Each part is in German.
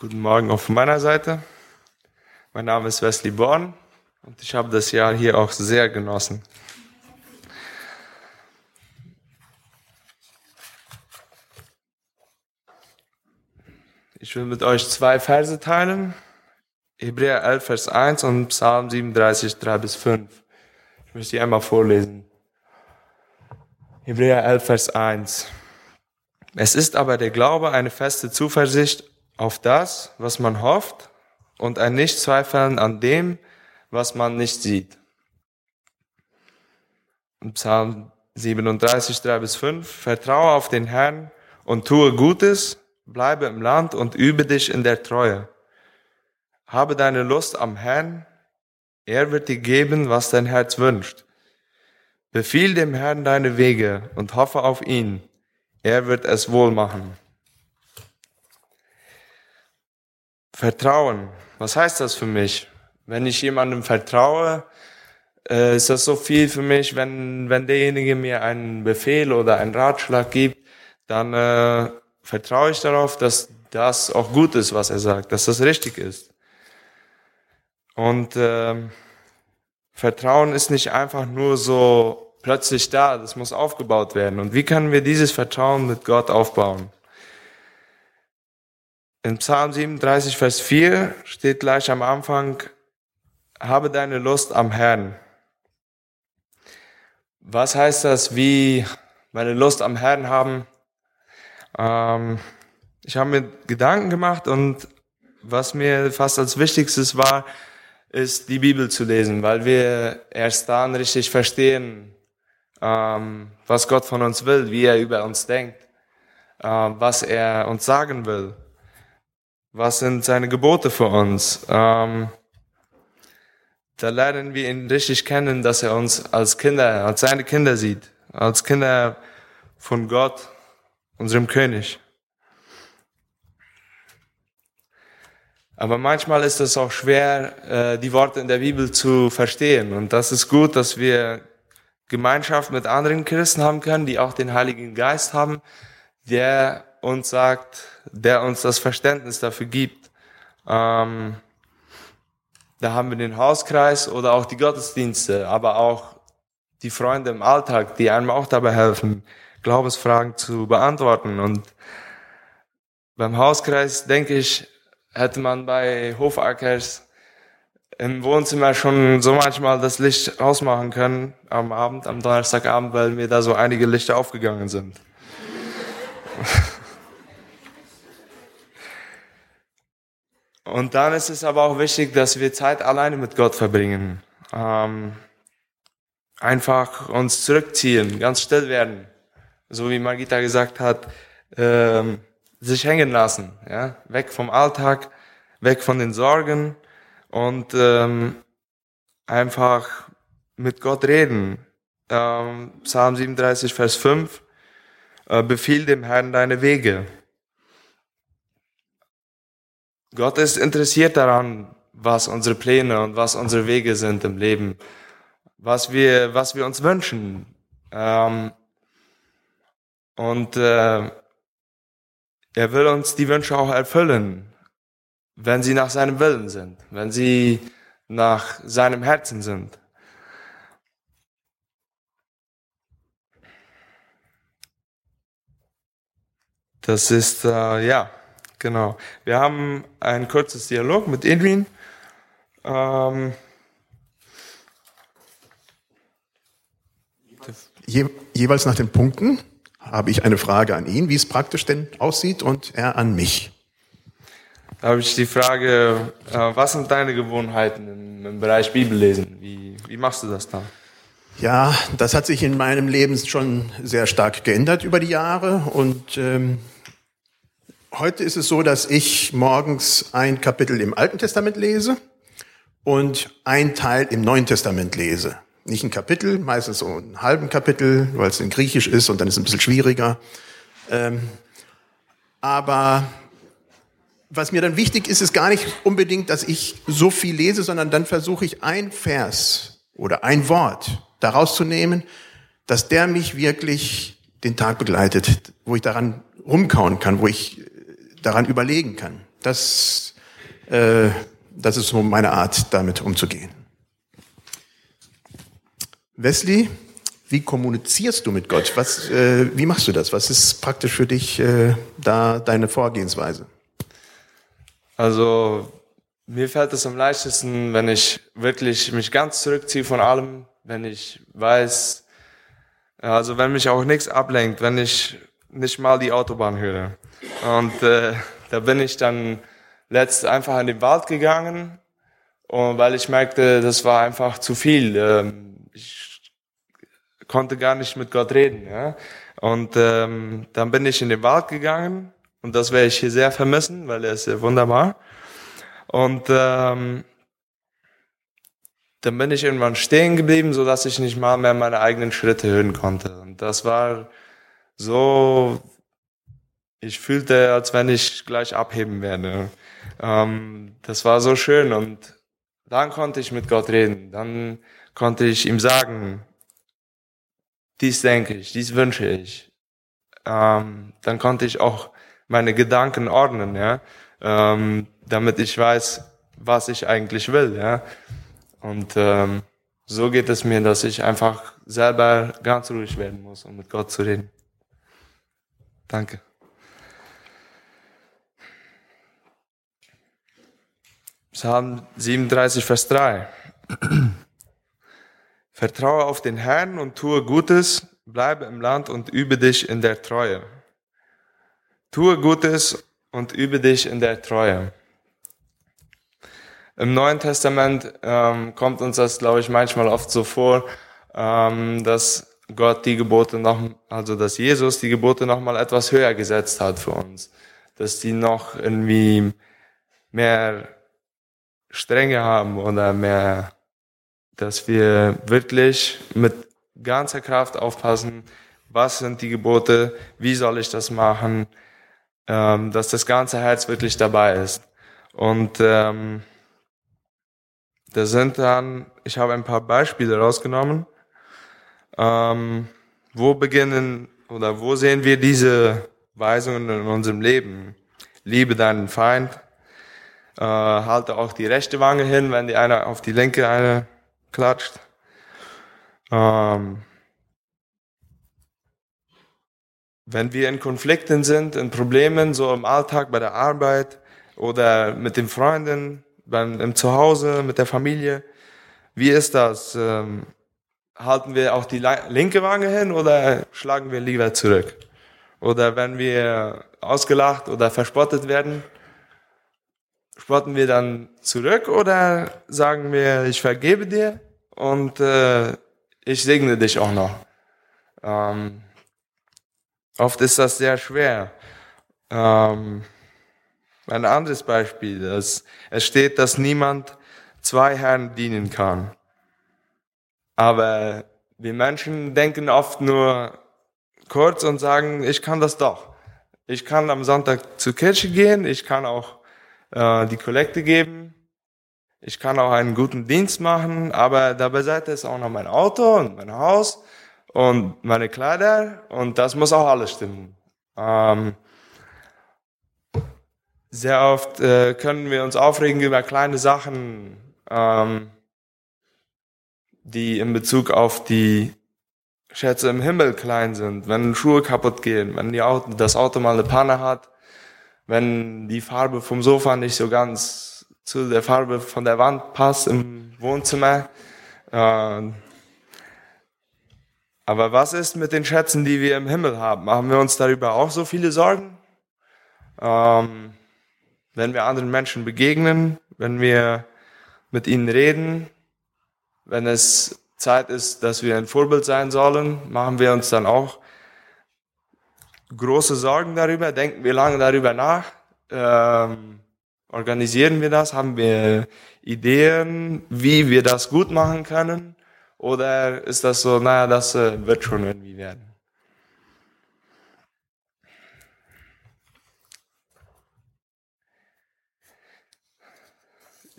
Guten Morgen von meiner Seite. Mein Name ist Wesley Born und ich habe das Jahr hier auch sehr genossen. Ich will mit euch zwei Verse teilen. Hebräer 11, Vers 1 und Psalm 37, 3 bis 5. Ich möchte die einmal vorlesen. Hebräer 11, Vers 1. Es ist aber der Glaube eine feste Zuversicht auf das, was man hofft und ein Nichtzweifeln an dem, was man nicht sieht. Und Psalm 37, 3 bis 5. Vertraue auf den Herrn und tue Gutes, bleibe im Land und übe dich in der Treue. Habe deine Lust am Herrn, er wird dir geben, was dein Herz wünscht. Befiehl dem Herrn deine Wege und hoffe auf ihn, er wird es wohl machen. Vertrauen. Was heißt das für mich? Wenn ich jemandem vertraue, äh, ist das so viel für mich, wenn, wenn derjenige mir einen Befehl oder einen Ratschlag gibt, dann äh, vertraue ich darauf, dass das auch gut ist, was er sagt, dass das richtig ist. Und äh, Vertrauen ist nicht einfach nur so plötzlich da, das muss aufgebaut werden. Und wie können wir dieses Vertrauen mit Gott aufbauen? In Psalm 37, Vers 4 steht gleich am Anfang, habe deine Lust am Herrn. Was heißt das, wie meine Lust am Herrn haben? Ähm, ich habe mir Gedanken gemacht und was mir fast als wichtigstes war, ist die Bibel zu lesen, weil wir erst dann richtig verstehen, ähm, was Gott von uns will, wie er über uns denkt, äh, was er uns sagen will. Was sind seine Gebote für uns? Ähm, da lernen wir ihn richtig kennen, dass er uns als Kinder, als seine Kinder sieht, als Kinder von Gott, unserem König. Aber manchmal ist es auch schwer, äh, die Worte in der Bibel zu verstehen. Und das ist gut, dass wir Gemeinschaft mit anderen Christen haben können, die auch den Heiligen Geist haben, der uns sagt, der uns das Verständnis dafür gibt. Ähm, da haben wir den Hauskreis oder auch die Gottesdienste, aber auch die Freunde im Alltag, die einem auch dabei helfen, Glaubensfragen zu beantworten. Und beim Hauskreis, denke ich, hätte man bei Hofackers im Wohnzimmer schon so manchmal das Licht ausmachen können am Abend, am Donnerstagabend, weil mir da so einige Lichter aufgegangen sind. Und dann ist es aber auch wichtig, dass wir Zeit alleine mit Gott verbringen. Ähm, einfach uns zurückziehen, ganz still werden. So wie Margita gesagt hat, ähm, sich hängen lassen, ja, weg vom Alltag, weg von den Sorgen und ähm, einfach mit Gott reden. Ähm, Psalm 37, Vers 5, äh, befiehl dem Herrn deine Wege. Gott ist interessiert daran, was unsere Pläne und was unsere Wege sind im Leben, was wir, was wir uns wünschen. Ähm, und äh, er will uns die Wünsche auch erfüllen, wenn sie nach seinem Willen sind, wenn sie nach seinem Herzen sind. Das ist, äh, ja, Genau. Wir haben ein kurzes Dialog mit Edwin. Ähm Je, jeweils nach den Punkten habe ich eine Frage an ihn, wie es praktisch denn aussieht, und er an mich. Da habe ich die Frage, äh, was sind deine Gewohnheiten im, im Bereich Bibellesen? Wie, wie machst du das da? Ja, das hat sich in meinem Leben schon sehr stark geändert über die Jahre und ähm, Heute ist es so, dass ich morgens ein Kapitel im Alten Testament lese und ein Teil im Neuen Testament lese. Nicht ein Kapitel, meistens so einen halben Kapitel, weil es in Griechisch ist und dann ist es ein bisschen schwieriger. Ähm, aber was mir dann wichtig ist, ist gar nicht unbedingt, dass ich so viel lese, sondern dann versuche ich ein Vers oder ein Wort daraus zu nehmen, dass der mich wirklich den Tag begleitet, wo ich daran rumkauen kann, wo ich daran überlegen kann. Das, äh, das ist so meine Art, damit umzugehen. Wesley, wie kommunizierst du mit Gott? Was, äh, wie machst du das? Was ist praktisch für dich äh, da deine Vorgehensweise? Also mir fällt es am leichtesten, wenn ich wirklich mich ganz zurückziehe von allem, wenn ich weiß, also wenn mich auch nichts ablenkt, wenn ich nicht mal die Autobahn höre. Und äh, da bin ich dann letzt einfach in den Wald gegangen, und weil ich merkte, das war einfach zu viel. Ähm, ich konnte gar nicht mit Gott reden. Ja? Und ähm, dann bin ich in den Wald gegangen und das werde ich hier sehr vermissen, weil er ist ja wunderbar. Und ähm, dann bin ich irgendwann stehen geblieben, so dass ich nicht mal mehr meine eigenen Schritte hören konnte. Und das war so, ich fühlte, als wenn ich gleich abheben werde. Ähm, das war so schön und dann konnte ich mit Gott reden. Dann konnte ich ihm sagen, dies denke ich, dies wünsche ich. Ähm, dann konnte ich auch meine Gedanken ordnen, ja ähm, damit ich weiß, was ich eigentlich will. Ja? Und ähm, so geht es mir, dass ich einfach selber ganz ruhig werden muss, um mit Gott zu reden. Danke. Psalm 37, Vers 3. Vertraue auf den Herrn und tue Gutes, bleibe im Land und übe dich in der Treue. Tue Gutes und übe dich in der Treue. Im Neuen Testament ähm, kommt uns das, glaube ich, manchmal oft so vor, ähm, dass Gott die Gebote noch, also dass Jesus die Gebote noch mal etwas höher gesetzt hat für uns, dass die noch irgendwie mehr Strenge haben oder mehr, dass wir wirklich mit ganzer Kraft aufpassen, was sind die Gebote, wie soll ich das machen, ähm, dass das ganze Herz wirklich dabei ist. Und ähm, da sind dann, ich habe ein paar Beispiele rausgenommen. Ähm, wo beginnen oder wo sehen wir diese Weisungen in unserem Leben? Liebe deinen Feind, äh, halte auch die rechte Wange hin, wenn die eine auf die linke eine klatscht. Ähm, Wenn wir in Konflikten sind, in Problemen, so im Alltag, bei der Arbeit oder mit den Freunden, beim, im Zuhause, mit der Familie, wie ist das? Ähm, halten wir auch die linke Wange hin oder schlagen wir lieber zurück? Oder wenn wir ausgelacht oder verspottet werden, spotten wir dann zurück oder sagen wir, ich vergebe dir und äh, ich segne dich auch noch? Ähm, Oft ist das sehr schwer. Ähm, ein anderes Beispiel, es, es steht, dass niemand zwei Herren dienen kann. Aber wir Menschen denken oft nur kurz und sagen, ich kann das doch. Ich kann am Sonntag zur Kirche gehen, ich kann auch äh, die Kollekte geben, ich kann auch einen guten Dienst machen, aber dabei Seite ist auch noch mein Auto und mein Haus und meine Kleider und das muss auch alles stimmen. Ähm, sehr oft äh, können wir uns aufregen über kleine Sachen, ähm, die in Bezug auf die Schätze im Himmel klein sind. Wenn Schuhe kaputt gehen, wenn die Auto, das Auto mal eine Panne hat, wenn die Farbe vom Sofa nicht so ganz zu der Farbe von der Wand passt im Wohnzimmer. Äh, aber was ist mit den Schätzen, die wir im Himmel haben? Machen wir uns darüber auch so viele Sorgen? Ähm, wenn wir anderen Menschen begegnen, wenn wir mit ihnen reden, wenn es Zeit ist, dass wir ein Vorbild sein sollen, machen wir uns dann auch große Sorgen darüber, denken wir lange darüber nach, ähm, organisieren wir das, haben wir Ideen, wie wir das gut machen können. Oder ist das so, naja, das äh, wird schon irgendwie werden?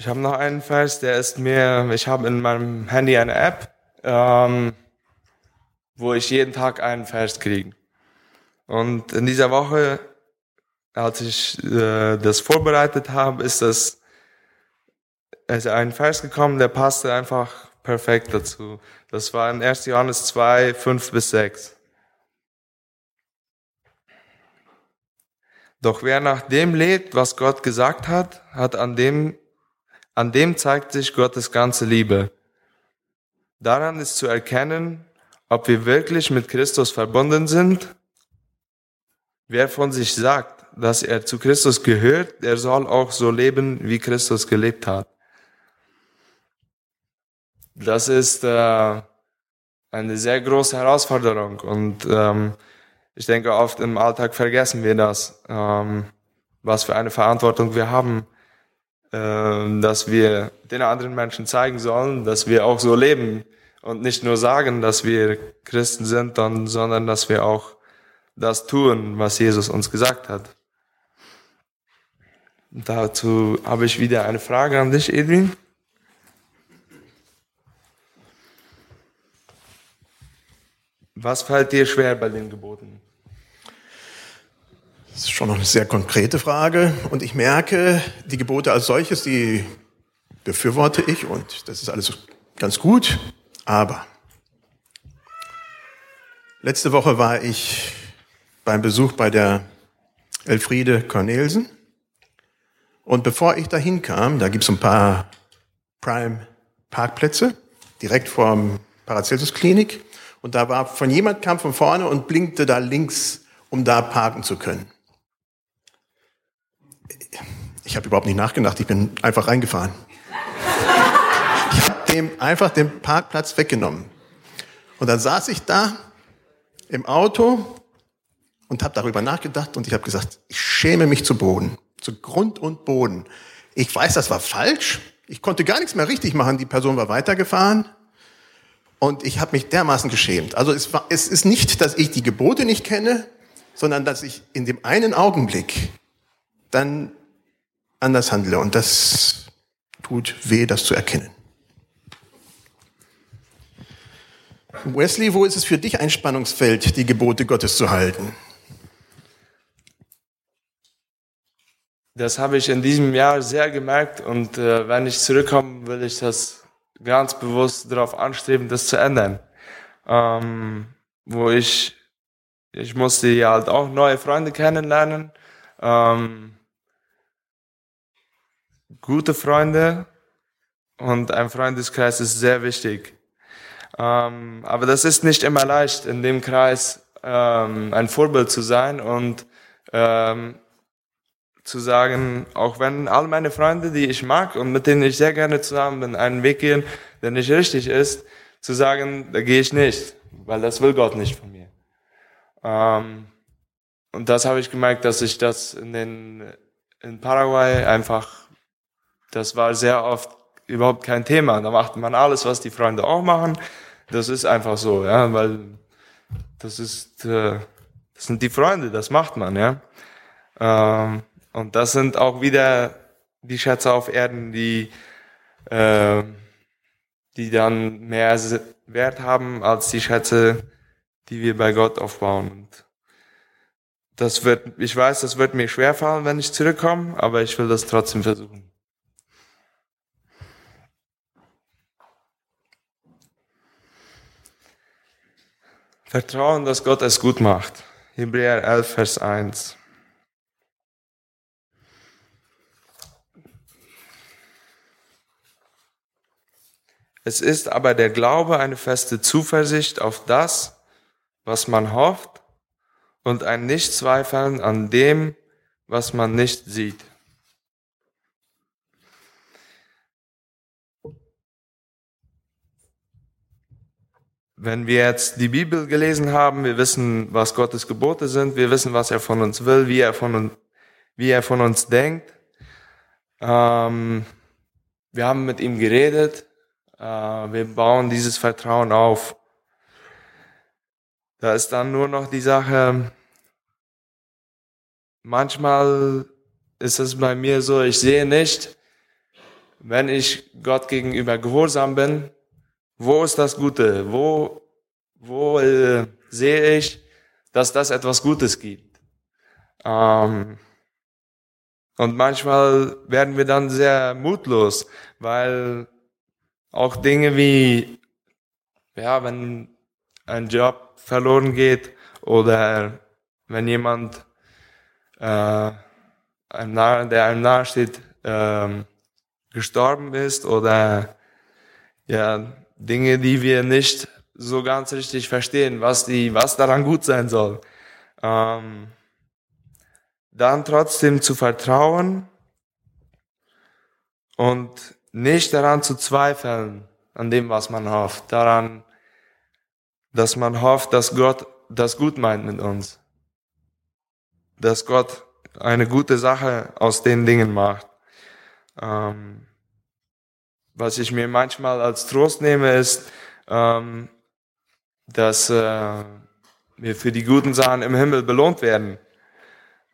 Ich habe noch einen Vers, der ist mir, ich habe in meinem Handy eine App, ähm, wo ich jeden Tag einen Vers kriege. Und in dieser Woche als ich äh, das vorbereitet habe, ist das also ein Vers gekommen, der passte einfach perfekt dazu. Das war in 1. Johannes 2, 5 bis 6. Doch wer nach dem lebt, was Gott gesagt hat, hat an dem, an dem zeigt sich Gottes ganze Liebe. Daran ist zu erkennen, ob wir wirklich mit Christus verbunden sind. Wer von sich sagt, dass er zu Christus gehört, der soll auch so leben, wie Christus gelebt hat. Das ist äh, eine sehr große Herausforderung und ähm, ich denke, oft im Alltag vergessen wir das, ähm, was für eine Verantwortung wir haben, dass wir den anderen Menschen zeigen sollen, dass wir auch so leben und nicht nur sagen, dass wir Christen sind, sondern dass wir auch das tun, was Jesus uns gesagt hat. Dazu habe ich wieder eine Frage an dich, Edwin. Was fällt dir schwer bei den Geboten? Das ist schon noch eine sehr konkrete Frage. Und ich merke, die Gebote als solches, die befürworte ich und das ist alles ganz gut. Aber letzte Woche war ich beim Besuch bei der Elfriede Cornelsen. Und bevor ich dahin kam, da gibt es ein paar Prime Parkplätze direkt vor dem Paracelsus Klinik. Und da war von jemand kam von vorne und blinkte da links, um da parken zu können. Ich habe überhaupt nicht nachgedacht, ich bin einfach reingefahren. Ich habe dem einfach den Parkplatz weggenommen. Und dann saß ich da im Auto und habe darüber nachgedacht und ich habe gesagt, ich schäme mich zu Boden, zu Grund und Boden. Ich weiß, das war falsch. Ich konnte gar nichts mehr richtig machen. Die Person war weitergefahren. Und ich habe mich dermaßen geschämt. Also es, war, es ist nicht, dass ich die Gebote nicht kenne, sondern dass ich in dem einen Augenblick dann anders handle. Und das tut weh, das zu erkennen. Wesley, wo ist es für dich ein Spannungsfeld, die Gebote Gottes zu halten? Das habe ich in diesem Jahr sehr gemerkt und äh, wenn ich zurückkomme, will ich das ganz bewusst darauf anstreben, das zu ändern. Ähm, wo ich, ich musste ja halt auch neue Freunde kennenlernen, ähm, gute Freunde und ein Freundeskreis ist sehr wichtig. Ähm, aber das ist nicht immer leicht, in dem Kreis ähm, ein Vorbild zu sein und ähm, zu sagen, auch wenn all meine Freunde, die ich mag und mit denen ich sehr gerne zusammen bin, einen Weg gehen, der nicht richtig ist, zu sagen, da gehe ich nicht, weil das will Gott nicht von mir. Ähm, und das habe ich gemerkt, dass ich das in den in Paraguay einfach, das war sehr oft überhaupt kein Thema. Da macht man alles, was die Freunde auch machen. Das ist einfach so, ja, weil das ist, äh, das sind die Freunde, das macht man, ja. Ähm, und das sind auch wieder die Schätze auf Erden, die, äh, die dann mehr Wert haben als die Schätze, die wir bei Gott aufbauen. Und das wird, ich weiß, das wird mir schwerfallen, wenn ich zurückkomme, aber ich will das trotzdem versuchen. Vertrauen, dass Gott es gut macht. Hebräer 11, Vers 1. Es ist aber der Glaube eine feste Zuversicht auf das, was man hofft und ein Nichtzweifeln an dem, was man nicht sieht. Wenn wir jetzt die Bibel gelesen haben, wir wissen, was Gottes Gebote sind, wir wissen, was er von uns will, wie er von uns, wie er von uns denkt. Ähm, wir haben mit ihm geredet, äh, wir bauen dieses Vertrauen auf. Da ist dann nur noch die Sache, manchmal ist es bei mir so, ich sehe nicht, wenn ich Gott gegenüber gehorsam bin, wo ist das Gute? Wo, wo äh, sehe ich, dass das etwas Gutes gibt? Ähm, Und manchmal werden wir dann sehr mutlos, weil auch Dinge wie, ja, wenn ein Job verloren geht oder wenn jemand, äh, einem nahe, der einem nahe steht, ähm, gestorben ist oder ja, Dinge, die wir nicht so ganz richtig verstehen, was die, was daran gut sein soll. Ähm, dann trotzdem zu vertrauen und nicht daran zu zweifeln, an dem, was man hofft, daran, dass man hofft, dass Gott das gut meint mit uns, dass Gott eine gute Sache aus den Dingen macht. Ähm, was ich mir manchmal als Trost nehme, ist, ähm, dass äh, wir für die guten Sachen im Himmel belohnt werden.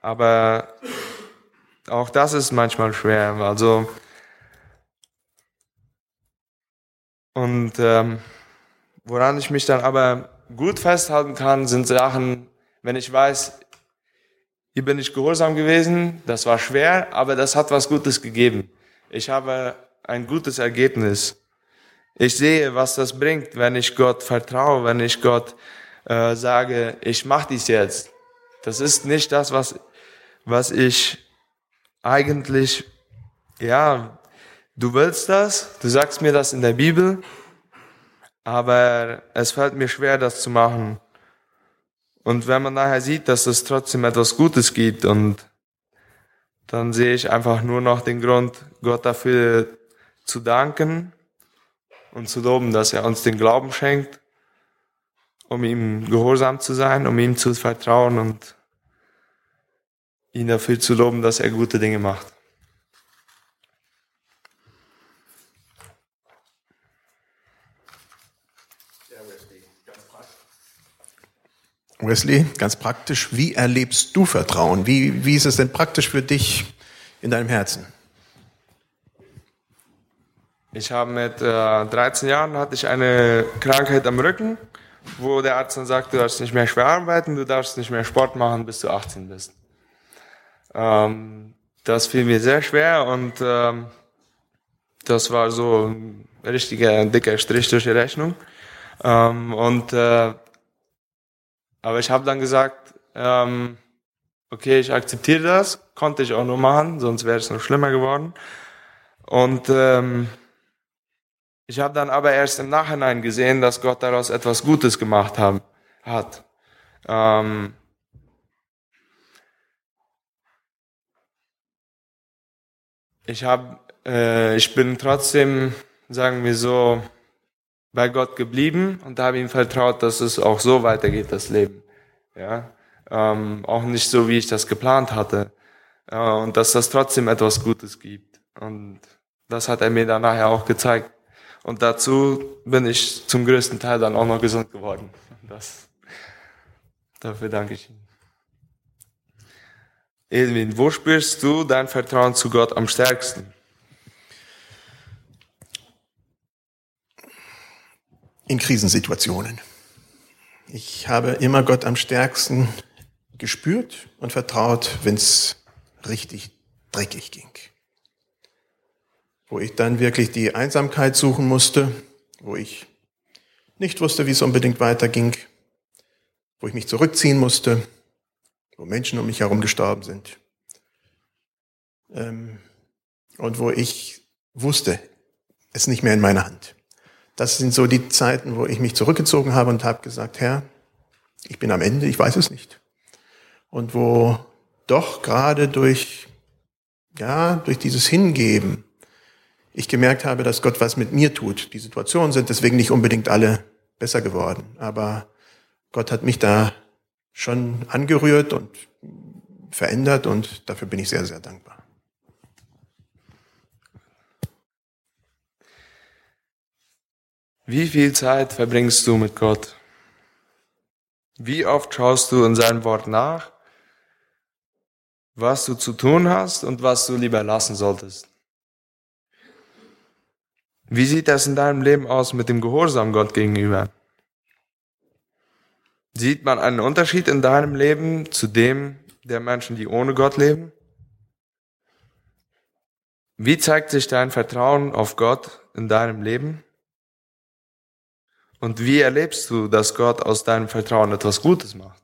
Aber auch das ist manchmal schwer. Also und ähm, woran ich mich dann aber gut festhalten kann, sind Sachen, wenn ich weiß, hier bin ich gehorsam gewesen, das war schwer, aber das hat was Gutes gegeben. Ich habe ein gutes Ergebnis. Ich sehe, was das bringt, wenn ich Gott vertraue, wenn ich Gott äh, sage, ich mache dies jetzt. Das ist nicht das, was, was ich eigentlich, ja, du willst das, du sagst mir das in der Bibel, aber es fällt mir schwer, das zu machen. Und wenn man nachher sieht, dass es trotzdem etwas Gutes gibt und dann sehe ich einfach nur noch den Grund, Gott dafür zu danken und zu loben, dass er uns den Glauben schenkt, um ihm gehorsam zu sein, um ihm zu vertrauen und ihn dafür zu loben, dass er gute Dinge macht. Wesley, ganz praktisch, wie erlebst du Vertrauen? Wie, wie ist es denn praktisch für dich in deinem Herzen? Ich habe mit äh, 13 Jahren hatte ich eine Krankheit am Rücken, wo der Arzt dann sagt, du darfst nicht mehr schwer arbeiten, du darfst nicht mehr Sport machen, bis du 18 bist. Ähm, das fiel mir sehr schwer und ähm, das war so ein richtiger dicker Strich durch die Rechnung. Ähm, und äh, aber ich habe dann gesagt, ähm, okay, ich akzeptiere das, konnte ich auch nur machen, sonst wäre es noch schlimmer geworden. Und ähm, ich habe dann aber erst im Nachhinein gesehen, dass Gott daraus etwas Gutes gemacht haben, hat. Ähm, ich habe, äh, ich bin trotzdem, sagen wir so, bei Gott geblieben und habe ihm vertraut, dass es auch so weitergeht, das Leben. Ja, ähm, auch nicht so, wie ich das geplant hatte. Äh, und dass das trotzdem etwas Gutes gibt. Und das hat er mir dann nachher auch gezeigt. Und dazu bin ich zum größten Teil dann auch noch gesund geworden. Das, dafür danke ich Ihnen. Edwin, wo spürst du dein Vertrauen zu Gott am stärksten? In Krisensituationen. Ich habe immer Gott am stärksten gespürt und vertraut, wenn es richtig dreckig ging wo ich dann wirklich die Einsamkeit suchen musste, wo ich nicht wusste, wie es unbedingt weiterging, wo ich mich zurückziehen musste, wo Menschen um mich herum gestorben sind ähm, und wo ich wusste, es ist nicht mehr in meiner Hand. Das sind so die Zeiten, wo ich mich zurückgezogen habe und habe gesagt, Herr, ich bin am Ende, ich weiß es nicht. Und wo doch gerade durch, ja, durch dieses Hingeben ich gemerkt habe, dass Gott was mit mir tut. Die Situationen sind deswegen nicht unbedingt alle besser geworden, aber Gott hat mich da schon angerührt und verändert und dafür bin ich sehr, sehr dankbar. Wie viel Zeit verbringst du mit Gott? Wie oft schaust du in seinem Wort nach, was du zu tun hast und was du lieber lassen solltest? Wie sieht das in deinem Leben aus mit dem Gehorsam Gott gegenüber? Sieht man einen Unterschied in deinem Leben zu dem der Menschen, die ohne Gott leben? Wie zeigt sich dein Vertrauen auf Gott in deinem Leben? Und wie erlebst du, dass Gott aus deinem Vertrauen etwas Gutes macht?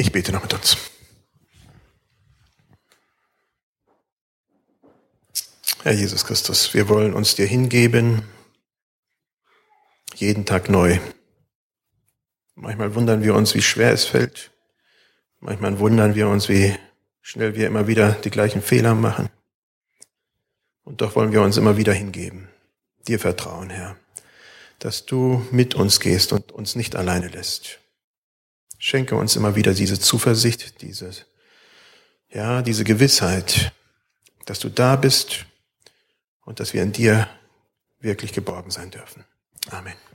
Ich bete noch mit uns. Herr Jesus Christus, wir wollen uns dir hingeben, jeden Tag neu. Manchmal wundern wir uns, wie schwer es fällt. Manchmal wundern wir uns, wie schnell wir immer wieder die gleichen Fehler machen. Und doch wollen wir uns immer wieder hingeben, dir vertrauen, Herr, dass du mit uns gehst und uns nicht alleine lässt. Schenke uns immer wieder diese Zuversicht, diese, ja, diese Gewissheit, dass du da bist und dass wir in dir wirklich geborgen sein dürfen. Amen.